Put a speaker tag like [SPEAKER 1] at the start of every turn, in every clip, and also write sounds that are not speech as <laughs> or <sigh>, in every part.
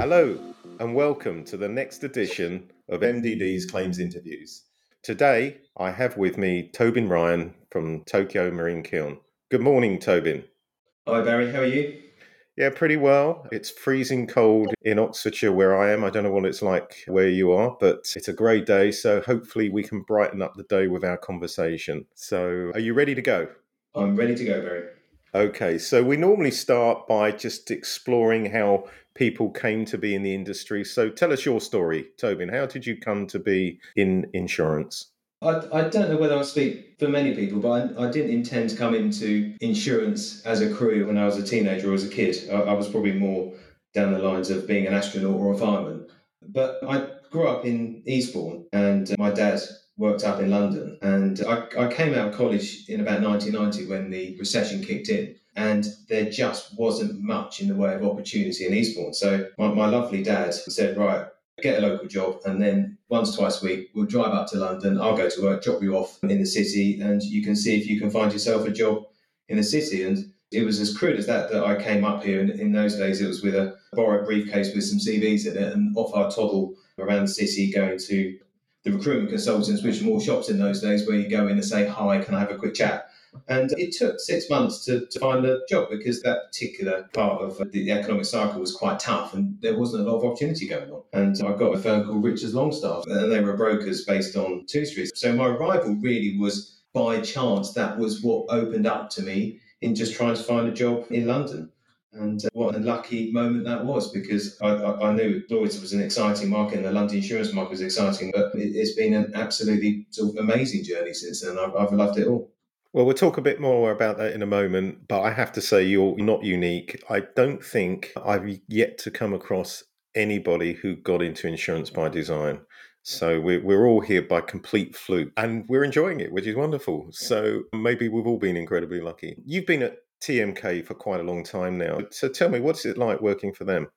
[SPEAKER 1] Hello, and welcome to the next edition of MDD's Claims Interviews. Today, I have with me Tobin Ryan from Tokio Marine Kiln. Good morning, Tobin.
[SPEAKER 2] Hi, Barry. How are you?
[SPEAKER 1] Yeah, pretty well. It's freezing cold in Oxfordshire where I am. I don't know what it's like where you are, but it's a grey day. So hopefully we can brighten up the day with our conversation. So, are you ready to go?
[SPEAKER 2] I'm ready to go, Barry.
[SPEAKER 1] Okay, so we normally start by just exploring how people came to be in the industry. So tell us your story, Tobin. How did you come to be in insurance?
[SPEAKER 2] I, I don't know whether I speak for many people, but I, I, didn't intend to come into insurance as a career when I was a teenager or as a kid. I, I was probably more down the lines of being an astronaut or a fireman. But I grew up in Eastbourne and my dad worked up in London. And I, I came out of college in about 1990 when the recession kicked in and there just wasn't much in the way of opportunity in Eastbourne. So my, my lovely dad said, right, get a local job, and then once, twice a week, we'll drive up to London. I'll go to work, drop you off in the city, and you can see if you can find yourself a job in the city. And it was as crude as that that I came up here. And in those days, it was with a borrowed briefcase with some CVs in it, and off I toddle around the city, going to the recruitment consultants, which are more shops in those days, where you go in and say, "Hi, can I have a quick chat?" And it took six months to, to find a job because that particular part of the, the, economic cycle was quite tough and there wasn't a lot of opportunity going on. And I got a firm called Richards Longstaff and they were brokers based on Two Street. So my arrival really was by chance. That was what opened up to me in just trying to find a job in London. And uh, what a lucky moment that was because I, I, I, knew Lloyd's was an exciting market and the London insurance market was exciting, but it, has been an absolutely sort of amazing journey since then. I've, I've loved it all.
[SPEAKER 1] Well, we'll talk a bit more about that in a moment, but I have to say you're not unique. I don't think I've yet to come across anybody who got into insurance by design. So we're, we're all here by complete fluke and we're enjoying it, which is wonderful. So maybe we've all been incredibly lucky. You've been at TMK for quite a long time now. So tell me, what's it like working for them?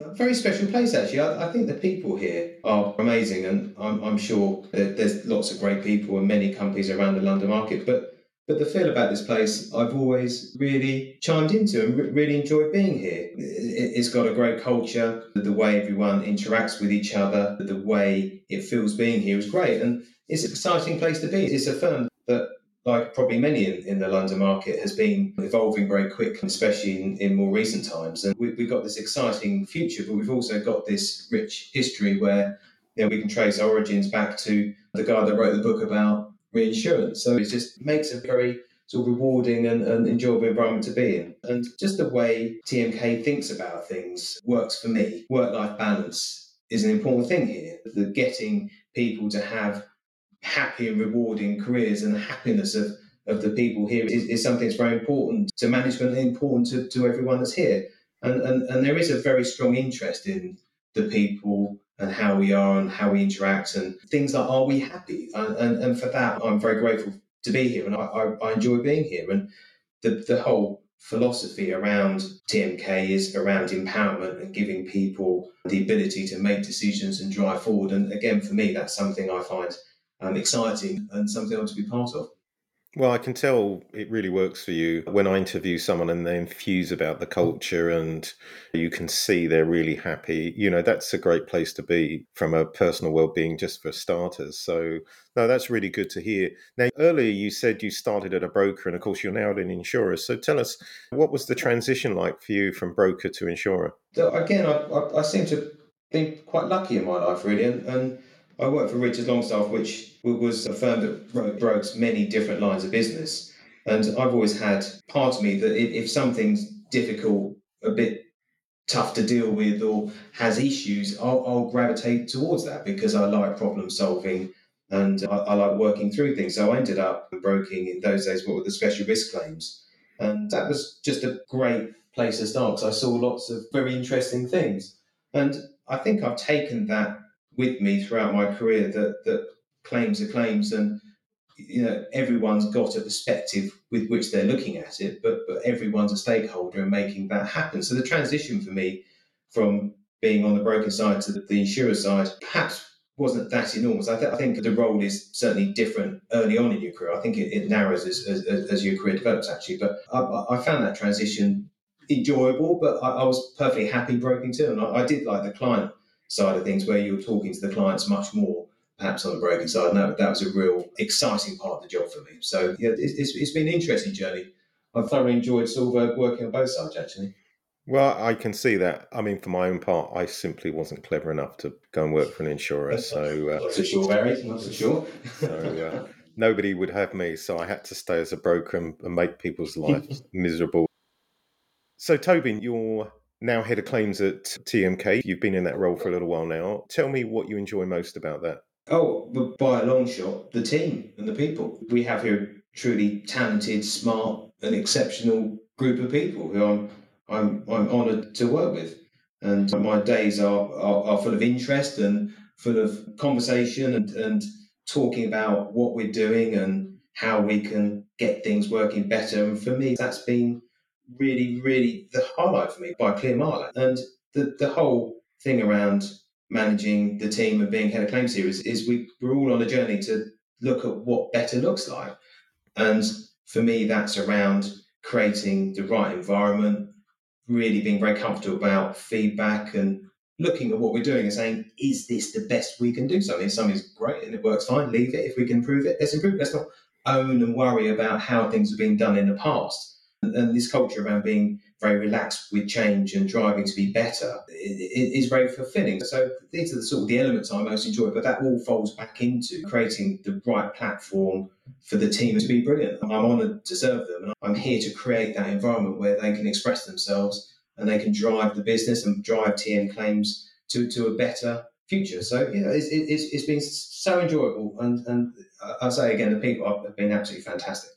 [SPEAKER 2] A very special place, actually. I, I, think the people here are amazing, and I'm, I'm sure there's lots of great people and many companies around the London market. But but the feel about this place, I've always really chimed into and re- really enjoyed being here. It, it's got a great culture. The way everyone interacts with each other, the way it feels being here is great, and it's an exciting place to be. It's a firm that like probably many in, in, the London market, has been evolving very quick, especially in, in more recent times. And we, have got this exciting future, but we've also got this rich history where you know, we can trace our origins back to the guy that wrote the book about reinsurance. So it just makes a very sort of rewarding and, and enjoyable environment to be in. And just the way TMK thinks about things works for me. Work life balance is an important thing here. The getting people to have happy and rewarding careers and the happiness of, of the people here is, is something that's very important to management and important to, to everyone that's here. And, and, and there is a very strong interest in the people and how we are and how we interact and things like are we happy? And, and, and for that, I'm very grateful to be here and I, I, I enjoy being here. And the, the whole philosophy around TMK is around empowerment and giving people the ability to make decisions and drive forward. And again, for me, that's something I find um, exciting and something I want to be part of.
[SPEAKER 1] Well, I can tell it really works for you when I interview someone and they infuse about the culture and you can see they're really happy. You know, that's a great place to be from a personal well-being just for starters. So, no, that's really good to hear. Now, earlier you said you started at a broker and of course you're now at an insurer. So tell us, what was the transition like for you from broker to insurer?
[SPEAKER 2] So again, I, I, I seem to be quite lucky in my life really and, and I worked for Richards Longstaff, which was a firm that broke many different lines of business. And I've always had part of me that if something's difficult, a bit tough to deal with, or has issues, I'll, I'll gravitate towards that because I like problem solving and I, I, like working through things. So I ended up broking in those days what were the special risk claims. And that was just a great place to start because I saw lots of very interesting things. And I think I've taken that with me throughout my career that that claims are claims and you know everyone's got a perspective with which they're looking at it but but everyone's a stakeholder in making that happen so the transition for me from being on the broker side to the, the insurer side perhaps wasn't that enormous I, th- I, think the role is certainly different early on in your career i think it, it narrows as, as, as, your career develops actually but I, I found that transition enjoyable, but I, I was perfectly happy broking too. And I, I, did like the client side of things where you were talking to the clients much more, perhaps on the broking side. And that, that was a real exciting part of the job for me. So yeah, it, it's, it's been an interesting journey. I've thoroughly enjoyed Silver uh, working on both sides actually.
[SPEAKER 1] Well, I can see that. I mean, for my own part, I simply wasn't clever enough to go and work for an insurer. So,
[SPEAKER 2] uh, not so sure, Barry. Not so sure.
[SPEAKER 1] so, uh, nobody would have me, so I had to stay as a broker and, and make people's lives <laughs> miserable. So, Tobin, you're now head of claims at TMK. You've been in that role for a little while now. Tell me what you enjoy most about that.
[SPEAKER 2] Oh, by a long shot, the team and the people. We have here truly talented, smart, and exceptional group of people who I'm I'm I'm honoured to work with, and my days are, are, are full of interest and full of conversation and and talking about what we're doing and how we can get things working better. And for me, that's been really, really the highlight for me by clear mile. And the the whole thing around managing the team and being head of claims here is, is we, we're all on a journey to look at what better looks like. And for me, that's around creating the right environment, really being very comfortable about feedback and looking at what we're doing and saying, is this the best we can do something? If something's great and it works fine, leave it. If we can improve it, let's improve it. Let's not own and worry about how things have been done in the past. And, this culture around being very relaxed with change and driving to be better is very fulfilling. So these are the sort of the elements I most enjoy, but that all folds back into creating the right platform for the team to be brilliant. I'm honoured to serve them, and I'm here to create that environment where they can express themselves and they can drive the business and drive TM claims to, to a better future. So yeah, it's, it's, it's been so enjoyable, and and uh, I say again, the people have been absolutely fantastic.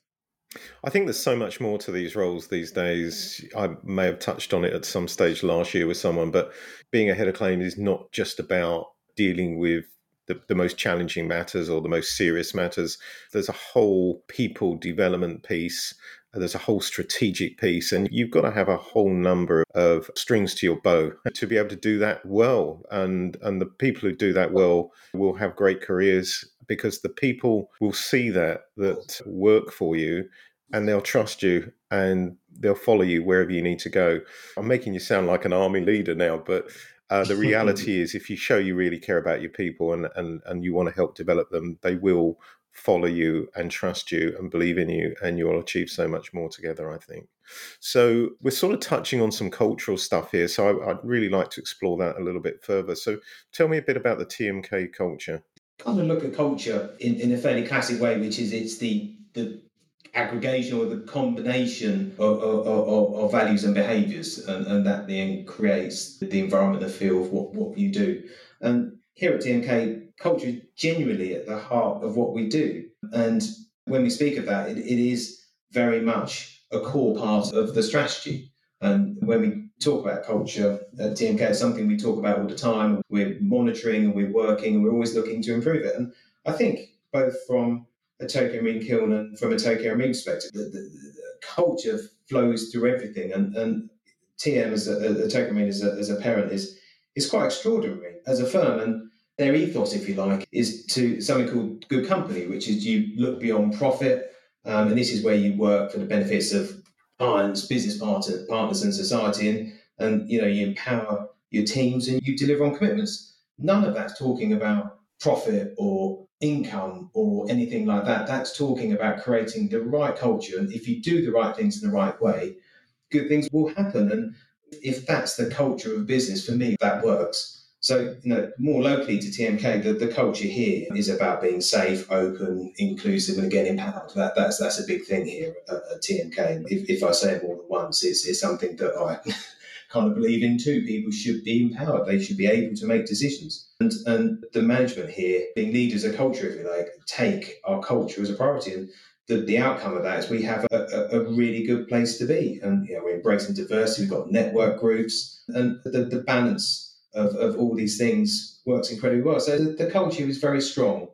[SPEAKER 1] I think there's so much more to these roles these days. I may have touched on it at some stage last year with someone, but being a head of claim is not just about dealing with the, the most challenging matters or the most serious matters. There's a whole people development piece there's a whole strategic piece, and you've got to have a whole number of strings to your bow to be able to do that well. And and the people who do that well will have great careers because the people will see that that work for you, and they'll trust you and they'll follow you wherever you need to go. I'm making you sound like an army leader now, but uh, the reality <laughs> is, if you show you really care about your people and, and, and you want to help develop them, they will follow you and trust you and believe in you, and you'll achieve so much more together, I think. So, we're sort of touching on some cultural stuff here. So, I, would really like to explore that a little bit further. So, tell me a bit about the TMK culture.
[SPEAKER 2] Kind of look at culture in, in a fairly classic way, which is it's the, the aggregation or the combination of, of, of, of values and behaviours, and, and that then creates the environment, the feel of what, what you do. And here at TMK, culture is genuinely at the heart of what we do. And when we speak of that, it, it is very much a core part of the strategy. And when we talk about culture at TMK, it's something we talk about all the time. We're monitoring and we're working and we're always looking to improve it. And I think both from a Tokio Marine Kiln and from a Tokio Marine perspective, the, the, the, culture flows through everything. And, and TM as a, a Tokio Marine as a, as a parent is is quite extraordinary as a firm. And their ethos, if you like, is to something called good company, which is you look beyond profit, um, and this is where you work for the benefits of clients, business partner, partners, and society, and and you know you empower your teams and you deliver on commitments. None of that's talking about profit or income or anything like that. That's talking about creating the right culture, and if you do the right things in the right way, good things will happen. And if that's the culture of business, for me, that works. So, you know, more locally to TMK, the, the culture here is about being safe, open, inclusive, and again empowered. That, that's that's a big thing here at, at TMK. If, if I say it more than once, it's, it's something that I <laughs> kind of believe in too. People should be empowered. They should be able to make decisions. And and the management here, being leaders of culture, if you like, take our culture as a priority. And the, the outcome of that is we have a, a, a really good place to be. And you know, we're embracing diversity. We've got network groups, and the, the balance of, of all these things works incredibly well. So the, the culture is very strong.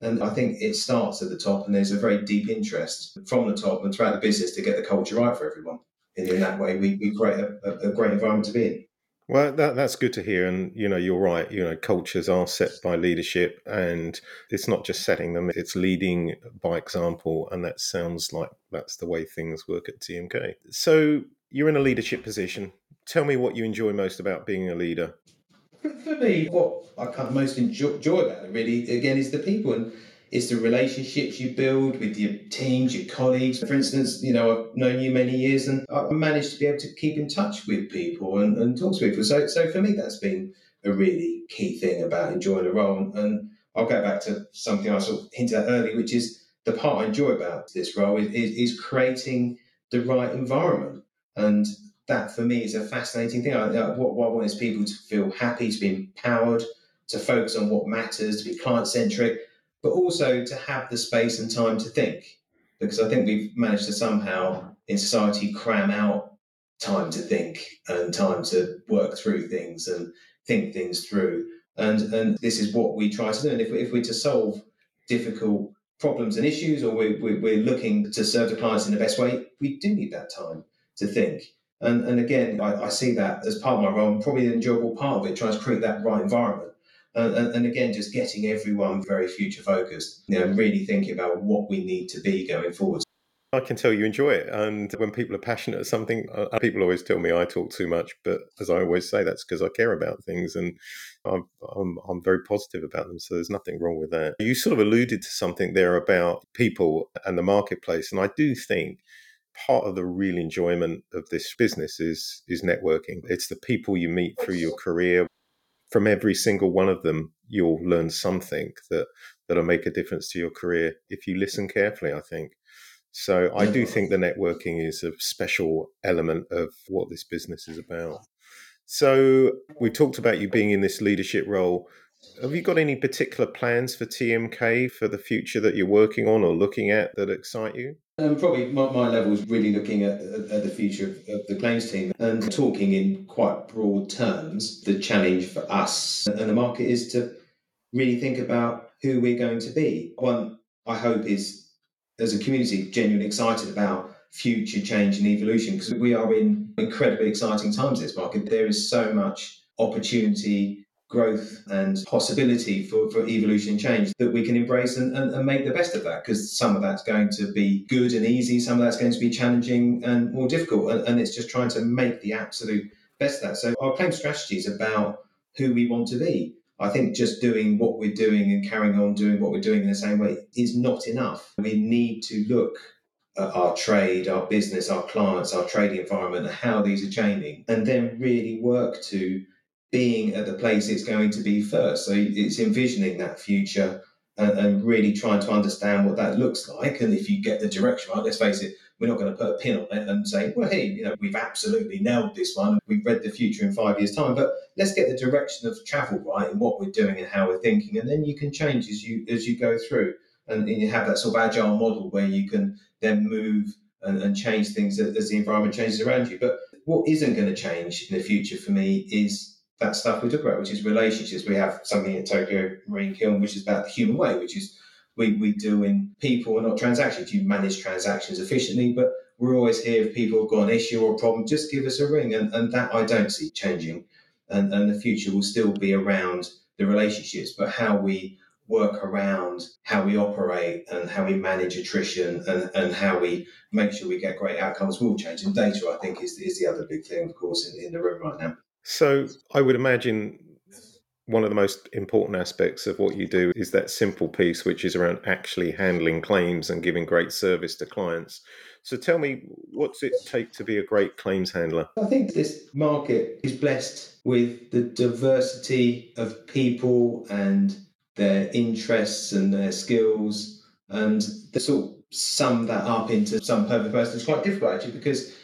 [SPEAKER 2] And I think it starts at the top, and there's a very deep interest from the top and throughout the business to get the culture right for everyone. And in that way, we, we create a, a great environment to be in.
[SPEAKER 1] Well, that, that's good to hear. And, you know, you're right. You know, cultures are set by leadership, and it's not just setting them, it's leading by example. And that sounds like that's the way things work at TMK. So, you're in a leadership position. Tell me what you enjoy most about being a leader.
[SPEAKER 2] For me, what I most enjoy, about it really, again, is the people and it's the relationships you build with your teams, your colleagues. For instance, you know, I've known you many years and I've managed to be able to keep in touch with people and, and talk to people. So, so for me, that's been a really key thing about enjoying the role. And I'll go back to something I sort of hinted at earlier, which is the part I enjoy about this role is, is, is creating the right environment. And that for me is a fascinating thing. I, uh, what, what I want is people to feel happy, to be empowered, to focus on what matters, to be client centric, but also to have the space and time to think. Because I think we've managed to somehow in society cram out time to think and time to work through things and think things through. And, and this is what we try to do. And if, if we're to solve difficult problems and issues, or we're, we're looking to serve the clients in the best way, we do need that time to think. And, and again, I, I see that as part of my role, probably an enjoyable part of it, trying to create that right environment. And, and, and, again, just getting everyone very future focused, you know, really thinking about what we need to be going forward.
[SPEAKER 1] I can tell you enjoy it. And when people are passionate at something, uh, people always tell me I talk too much. But as I always say, that's because I care about things and I'm, I'm, I'm, very positive about them. So there's nothing wrong with that. You sort of alluded to something there about people and the marketplace. And I do think part of the real enjoyment of this business is is networking. It's the people you meet through your career. From every single one of them, you'll learn something that that'll make a difference to your career if you listen carefully. I think. So I do think the networking is a special element of what this business is about. So we talked about you being in this leadership role. Have you got any particular plans for TMK for the future that you're working on or looking at that excite you?
[SPEAKER 2] Um, probably my, my level is really looking at, at the future of, of, the claims team and talking in quite broad terms. The challenge for us and the market is to really think about who we're going to be. One, I hope, is as a community genuinely excited about future change and evolution because we are in incredibly exciting times in this market. There is so much opportunity, growth, and possibility for, for evolution change that we can embrace and, and, and make the best of that because some of that's going to be good and easy, some of that's going to be challenging and more difficult. And, and it's just trying to make the absolute best of that. So our claim strategy is about who we want to be. I think just doing what we're doing and carrying on doing what we're doing in the same way is not enough. We need to look at our trade, our business, our clients, our trading environment, and how these are changing, and then really work to being at the place it's going to be first. So it's envisioning that future and, and really trying to understand what that looks like. And if you get the direction right, let's face it, we're not going to put a pin on it and say, well, hey, you know, we've absolutely nailed this one. We've read the future in five years' time. But let's get the direction of travel right in what we're doing and how we're thinking, and then you can change as you as you go through, and, and you have that sort of agile model where you can then move and, and change things as the environment changes around you. But what isn't going to change in the future for me is that stuff we talk about, which is relationships. We have something at Tokio Marine Kiln, which is about the human way, which is we, we do in people and not transactions. You manage transactions efficiently, but we're always here if people have got an issue or a problem, just give us a ring. And, and that I don't see changing. And, and the future will still be around the relationships, but how we work around how we operate and how we manage attrition and, and how we make sure we get great outcomes will change. And data, I think, is, is the other big thing, of course, in, in the room right now.
[SPEAKER 1] So I would imagine one of the most important aspects of what you do is that simple piece, which is around actually handling claims and giving great service to clients. So tell me, what's it take to be a great claims handler?
[SPEAKER 2] I think this market is blessed with the diversity of people and their interests and their skills, and the sort of sum that up into some perfect person is quite difficult actually because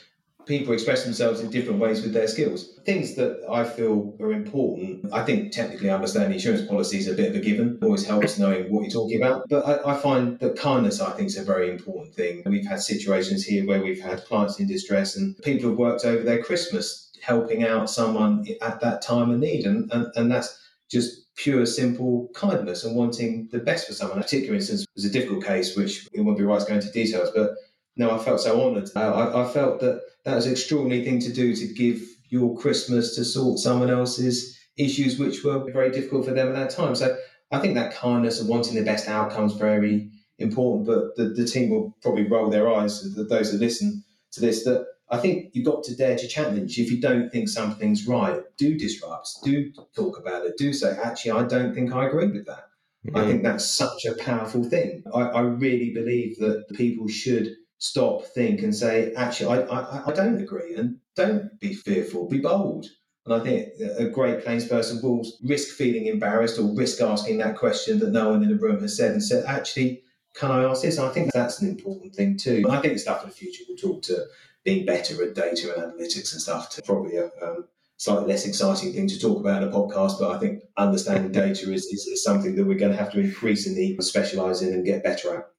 [SPEAKER 2] people express themselves in different ways with their skills. Things that I feel are important. I think technically understanding insurance policy is a bit of a given. always helps knowing what you're talking about. But I, I, find that kindness, I think, is a very important thing. We've had situations here where we've had clients in distress and people have worked over their Christmas helping out someone at that time of need. And, and, and that's just pure, simple kindness and wanting the best for someone. A particular instance was a difficult case, which it won't be right to go into details, but no, I felt so honoured. I, I, felt that that was an extraordinary thing to do to give your Christmas to sort someone else's issues, which were very difficult for them at that time. So I think that kindness and wanting the best outcomes very important. But the, the team will probably roll their eyes, those that listen to this, that I think you've got to dare to challenge. If you don't think something's right, do disrupt, do talk about it, do say, actually, I don't think I agree with that. Mm-hmm. I think that's such a powerful thing. I, I, really believe that people should stop, think, and say, actually, I, I, I don't agree. And don't be fearful, be bold. And I think a great claims person will risk feeling embarrassed or risk asking that question that no one in the room has said and said, actually, can I ask this? And I think that's an important thing too. And I think the stuff in the future will talk to being better at data and analytics and stuff to probably a um, slightly less exciting thing to talk about in a podcast. But I think understanding data is, is, is something that we're going to have to increasingly specialise in and get better at.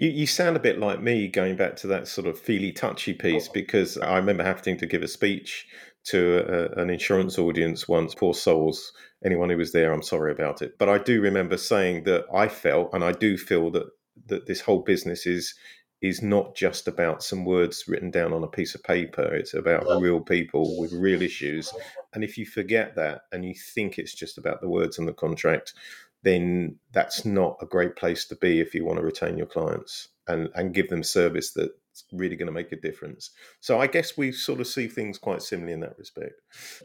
[SPEAKER 1] You, you sound a bit like me going back to that sort of feely touchy piece oh. because I remember having to give a speech to a, an insurance audience once. Poor souls, anyone who was there, I'm sorry about it. But I do remember saying that I felt, and I do feel that that this whole business is is not just about some words written down on a piece of paper. It's about real people with real issues. And if you forget that and you think it's just about the words on the contract, then that's not a great place to be if you want to retain your clients and, and give them service that's really going to make a difference. So I guess we sort of see things quite similarly in that respect.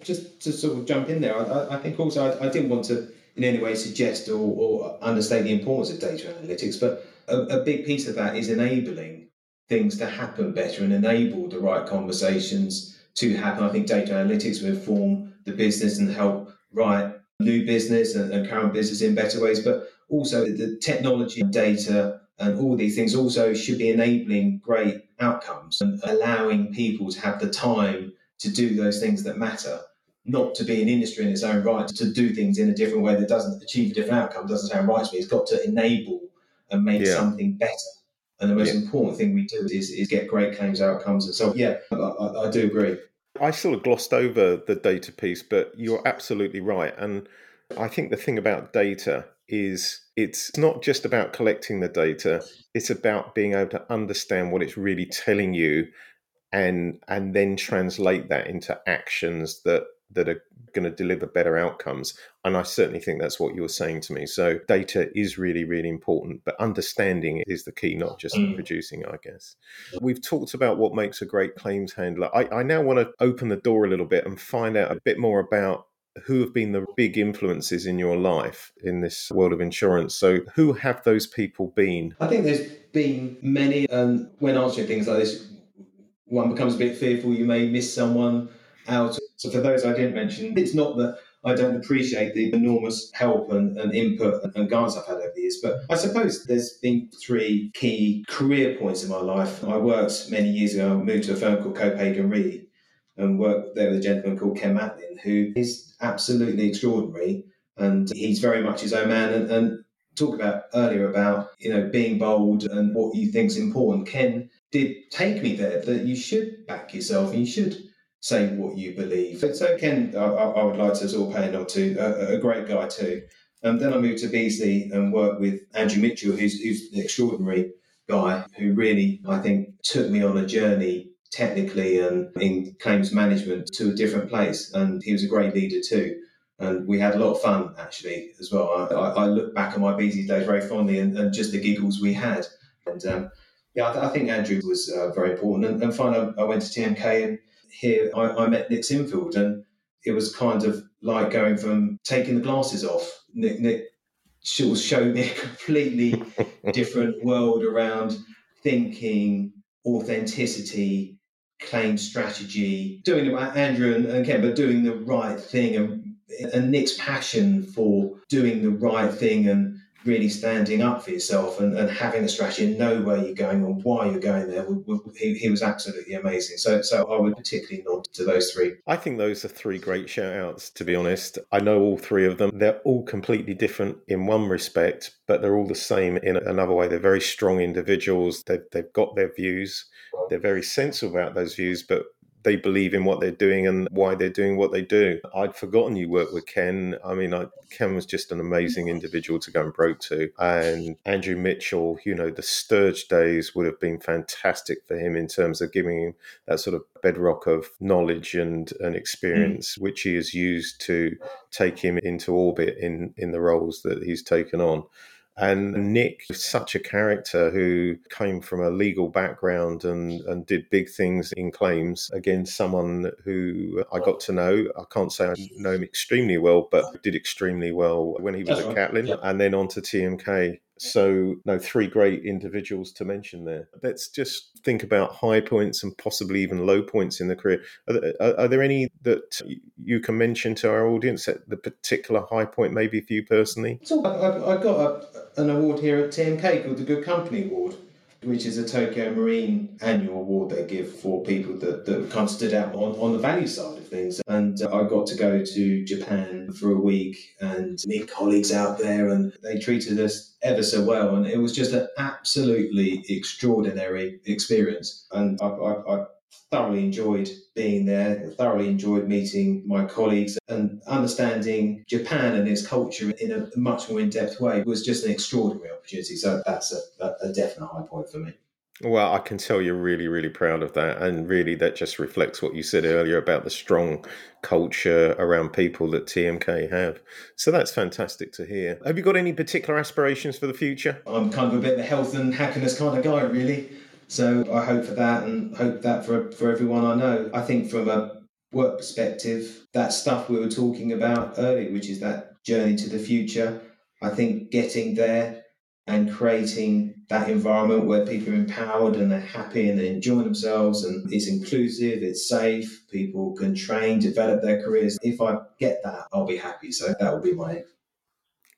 [SPEAKER 2] Just to sort of jump in there, I, I think also I, I, didn't want to in any way suggest or, or understate the importance of data analytics, but a, a big piece of that is enabling things to happen better and enable the right conversations to happen. I think data analytics will inform the business and help write new business and, and current business in better ways, but also the technology, data, and all these things also should be enabling great outcomes and allowing people to have the time to do those things that matter, not to be an industry in its own right, to do things in a different way that doesn't achieve a different outcome, doesn't sound right to me. It's got to enable and make yeah. something better. And the most yeah. important thing we do is, is get great claims outcomes. And so, yeah, I, I, I do agree.
[SPEAKER 1] I sort of glossed over the data piece, but you're absolutely right. And I think the thing about data is it's not just about collecting the data, it's about being able to understand what it's really telling you and and then translate that into actions that that are going to deliver better outcomes. And I certainly think that's what you were saying to me. So data is really, really important, but understanding is the key, not just mm. producing, I guess. We've talked about what makes a great claims handler. I, I now want to open the door a little bit and find out a bit more about who have been the big influences in your life in this world of insurance. So, who have those people been?
[SPEAKER 2] I think there's been many. And when answering things like this, one becomes a bit fearful you may miss someone out. So, for those I didn't mention, it's not that I don't appreciate the enormous help and, and input and guidance I've had over the years. But I suppose there's been three key career points in my life. I worked many years ago, I moved to a firm called Copenhagen Re and worked there with a gentleman called Ken Matlin, who is absolutely extraordinary. And he's very much his own man. And, and talk about earlier about, you know, being bold and what you think's important. Ken did take me there that you should back yourself and you should say what you believe. So Ken, I, I would like to sort of pay a nod to, a, a great guy too. And then I moved to Beazley and worked with Andrew Mitchell, who's, who's an extraordinary guy who really, I think, took me on a journey technically and in claims management to a different place. And he was a great leader too. And we had a lot of fun actually as well. I, I look back on my Beazley days very fondly and, and, just the giggles we had. And um, yeah, I, th- I, think Andrew was uh, very important. And, and finally, I went to TMK and here I, I met Nick Sinfield. And it was kind of like going from taking the glasses off. Nick, Nick showed me a completely <laughs> different world around thinking, authenticity, claim strategy, doing about Andrew and, and Ken, but doing the right thing and, and Nick's passion for doing the right thing and really standing up for yourself and, and having a strategy and know where you're going and why you're going there. He, he was absolutely amazing. So, so I would particularly nod to those three.
[SPEAKER 1] I think those are three great shout outs, to be honest. I know all three of them. They're all completely different in one respect, but they're all the same in another way. They're very strong individuals. They've, they've got their views they're very sensible about those views, but they believe in what they're doing and why they're doing what they do. I'd forgotten you worked with Ken. I mean, I, Ken was just an amazing individual to go and broke to. And Andrew Mitchell, you know, the Sturge days would have been fantastic for him in terms of giving him that sort of bedrock of knowledge and, and experience, mm. which he has used to take him into orbit in, in the roles that he's taken on. And Nick is such a character who came from a legal background and, and did big things in claims. against someone who I got to know. I can't say I know him extremely well, but did extremely well when he was
[SPEAKER 2] That's
[SPEAKER 1] at
[SPEAKER 2] right,
[SPEAKER 1] Catlin
[SPEAKER 2] yep.
[SPEAKER 1] and then on to TMK. So, no, three great individuals to mention there. Let's just think about high points and possibly even low points in the career. Are are there any that you can mention to our audience at the particular high point, maybe for you personally?
[SPEAKER 2] So I, I, I got a, an award here at TMK called the Good Company Award, which is a Tokio Marine annual award they give for people that, that kind of stood out on, on the value side of things. And uh, I got to go to Japan for a week and meet colleagues out there, and they treated us ever so well. And it was just an absolutely extraordinary experience. And I, I, I thoroughly enjoyed being there, thoroughly enjoyed meeting my colleagues and understanding Japan and its culture in a much more in depth way was just an extraordinary opportunity. So that's a, a, definite high point for me.
[SPEAKER 1] Well, I can tell you're really, really proud of that. And really, that just reflects what you said earlier about the strong culture around people that TMK have. So that's fantastic to hear. Have you got any particular aspirations for the future?
[SPEAKER 2] I'm kind of a bit of a health and happiness kind of guy, really. So I hope for that and hope that for, for everyone I know. I think from a work perspective, that stuff we were talking about earlier, which is that journey to the future, I think getting there and creating that environment where people are empowered and they're happy and they're enjoying themselves and it's inclusive, it's safe, people can train, develop their careers. If I get that, I'll be happy. So that will be my.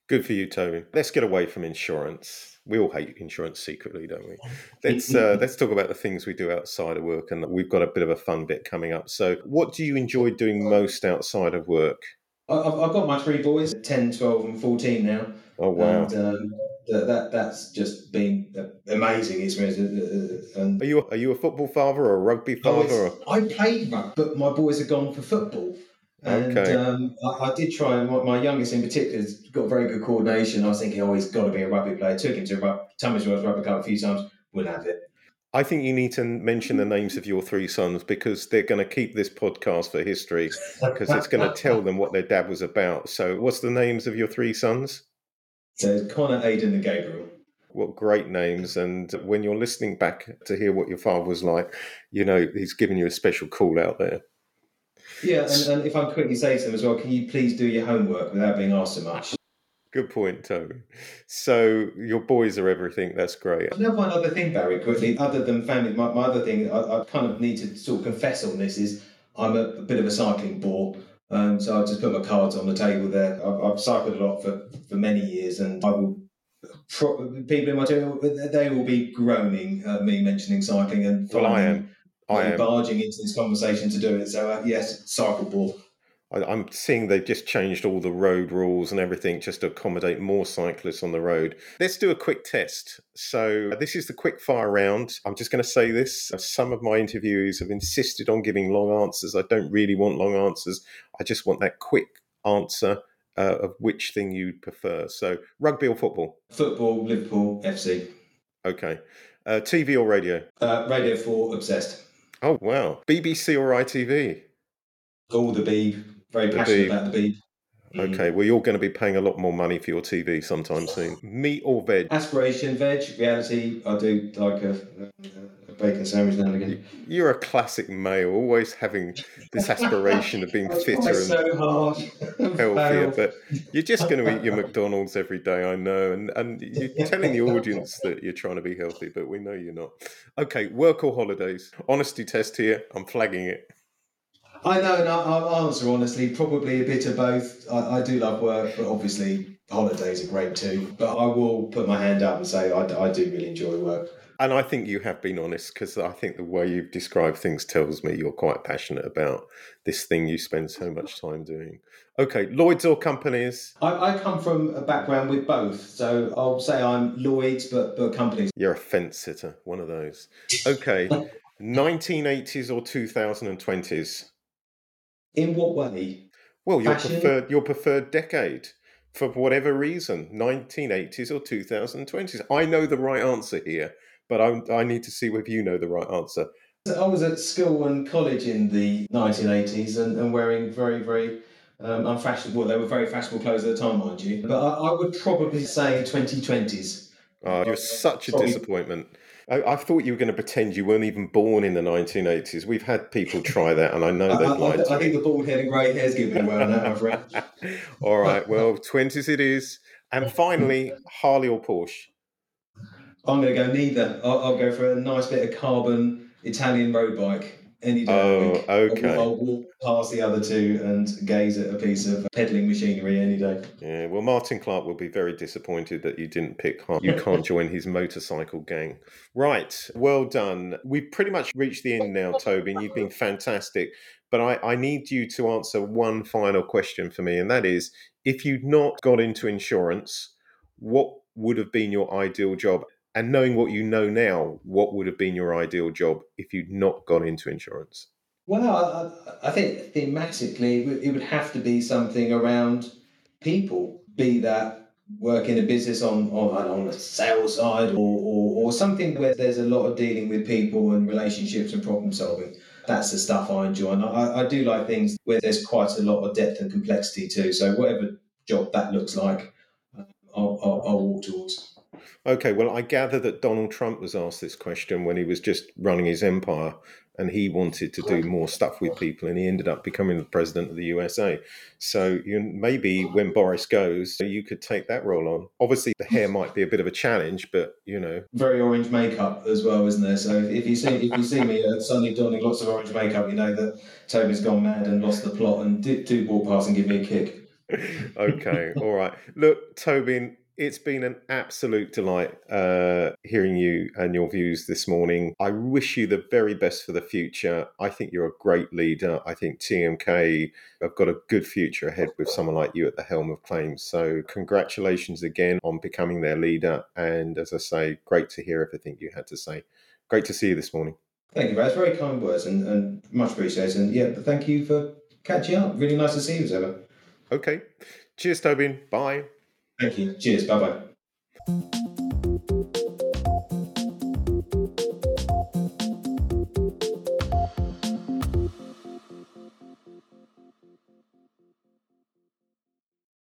[SPEAKER 1] Good for you, Toby. Let's get away from insurance. We all hate insurance secretly, don't we? Let's uh, let's talk about the things we do outside of work, and we've got a bit of a fun bit coming up. So, what do you enjoy doing most outside of work?
[SPEAKER 2] I've, I've got my three boys, 10, 12 and 14 now.
[SPEAKER 1] Oh wow!
[SPEAKER 2] And, um, that, that that's just been amazing experience. Uh, And
[SPEAKER 1] Are you are you a football father or a rugby father?
[SPEAKER 2] I played rugby, but my boys are gone for football. And
[SPEAKER 1] Okay.
[SPEAKER 2] um, I, I did try, my, my youngest in particular has got very good coordination. I was thinking, oh, he's got to be a rugby player. Took him to rugby, Tunbridge Wells Rugby Club a few times, wouldn't have it.
[SPEAKER 1] I think you need to mention the names of your three sons because they're going to keep this podcast for history <laughs> because it's going to tell them what their dad was about. So, what's the names of your three sons?
[SPEAKER 2] So Connor, Aidan, and Gabriel.
[SPEAKER 1] What great names! And when you're listening back to hear what your father was like, you know he's giving you a special call out there.
[SPEAKER 2] Yeah, and, and if I quickly say to them as well, can you please do your homework without being asked so much?
[SPEAKER 1] Good point, Toby. So your boys are everything. That's great.
[SPEAKER 2] I know one other thing, Barry, quickly, other than family. My, my other thing, I, I kind of need to sort of confess on this is I'm a, a bit of a cycling bore. Um, so I'll just put my cards on the table there. I've, I've cycled a lot for, for many years, and I will. Pro, people in my team, they will be groaning at me mentioning cycling and
[SPEAKER 1] Well, I am. I
[SPEAKER 2] and
[SPEAKER 1] am.
[SPEAKER 2] barging into this conversation to do it. So uh, yes, cycle bore.
[SPEAKER 1] I- I'm seeing they've just changed all the road rules and everything just to accommodate more cyclists on the road. Let's do a quick test. So, this is the quick fire round. I'm just going to say this. Some of my interviewees have insisted on giving long answers. I don't really want long answers. I just want that quick answer uh, of which thing you prefer. So, rugby or football?
[SPEAKER 2] Football, Liverpool, FC.
[SPEAKER 1] Okay. Uh, TV or radio?
[SPEAKER 2] Uh, Radio 4, obsessed.
[SPEAKER 1] Oh, wow. BBC or ITV?
[SPEAKER 2] All the Beeb. Very
[SPEAKER 1] The
[SPEAKER 2] passionate
[SPEAKER 1] Beeb.
[SPEAKER 2] about the Beeb. Mm.
[SPEAKER 1] Okay, well, you're going to be paying a lot more money for your TV sometime soon. <laughs> Meat or veg?
[SPEAKER 2] Aspiration, veg, reality. I do like a, a bacon sandwich now and again.
[SPEAKER 1] You're a classic male, always having this aspiration of being <laughs> fitter and
[SPEAKER 2] so <laughs> <laughs>
[SPEAKER 1] healthier, but you're just going to eat your McDonald's every day, I know. And, and you're telling the audience that you're trying to be healthy, but we know you're not. Okay, work or holidays? Honesty test here. I'm flagging it.
[SPEAKER 2] I know, and I- I'll answer honestly. Probably a bit of both. I, I do love work, but obviously holidays are great too. But I will put my hand up and say I, I do really enjoy work.
[SPEAKER 1] And I think you have been honest because I think the way you've described things tells me you're quite passionate about this thing you spend so much time doing. Okay, Lloyd's or companies?
[SPEAKER 2] I, I come from a background with both, so I'll say I'm Lloyd's, but but companies.
[SPEAKER 1] You're a fence sitter, one of those. Okay, <laughs> 1980s or 2020s?
[SPEAKER 2] In what way?
[SPEAKER 1] Well, your
[SPEAKER 2] Fashion?
[SPEAKER 1] preferred your preferred decade for whatever reason, 1980s or 2020s. I know the right answer here, but I, I need to see whether you know the right answer.
[SPEAKER 2] I was at school and college in the 1980s and, and wearing very, very um, unfashionable. Well, they were very fashionable clothes at the time, mind you. But I, I would probably say 2020s.
[SPEAKER 1] Oh, you're such a disappointment. I, I, thought you were going to pretend you weren't even born in the 1980s. We've had people try that, and I know they've I, lied.
[SPEAKER 2] I, I think the bald head and grey hair's giving away on that, my friend. <laughs>
[SPEAKER 1] All right, well, 20s it is. And finally, Harley or Porsche?
[SPEAKER 2] I'm going to go neither. I'll, I'll go for a nice bit of carbon Italian road bike any day.
[SPEAKER 1] Oh, okay.
[SPEAKER 2] I'll, walk past the other two and gaze at a piece of peddling machinery any day.
[SPEAKER 1] Yeah, well, Martin Clark will be very disappointed that you didn't pick Hart. You can't <laughs> join his motorcycle gang. Right, well done. We've pretty much reached the end now, Toby, and you've been fantastic. But I, I need you to answer one final question for me, and that is if you'd not got into insurance, what would have been your ideal job? And knowing what you know now, what would have been your ideal job if you'd not gone into insurance?
[SPEAKER 2] Well, I, I think thematically, it would have to be something around people, be that work in a business on, on, on the sales side or, or, or something where there's a lot of dealing with people and relationships and problem solving. That's the stuff I enjoy. And I, I do like things where there's quite a lot of depth and complexity too. So, whatever job that looks like, uh, I'll, I'll, I'll walk towards.
[SPEAKER 1] Okay, well, I gather that Donald Trump was asked this question when he was just running his empire and he wanted to do more stuff with people and he ended up becoming the president of the USA. So you maybe when Boris goes, you could take that role on. Obviously, the hair might be a bit of a challenge, but you know,
[SPEAKER 2] very orange makeup as well, isn't there? So if you see if you see me uh, suddenly donning lots of orange makeup, you know that Toby's gone mad and lost the plot, and do, do walk past and give me a kick. <laughs>
[SPEAKER 1] okay, all right. Look, Toby, it's been an absolute delight uh, hearing you and your views this morning. I wish you the very best for the future. I think you're a great leader. I think TMK have got a good future ahead with someone like you at the helm of claims. So, congratulations again on becoming their leader. And as I say, great to hear everything you had to say. Great to see you this morning.
[SPEAKER 2] Thank you, Brad. Very kind words and, and much appreciated. And yeah, thank you for catching up. Really nice to see you as ever.
[SPEAKER 1] Okay. Cheers, Tobin. Bye.
[SPEAKER 2] Thank you. Cheers. Bye bye.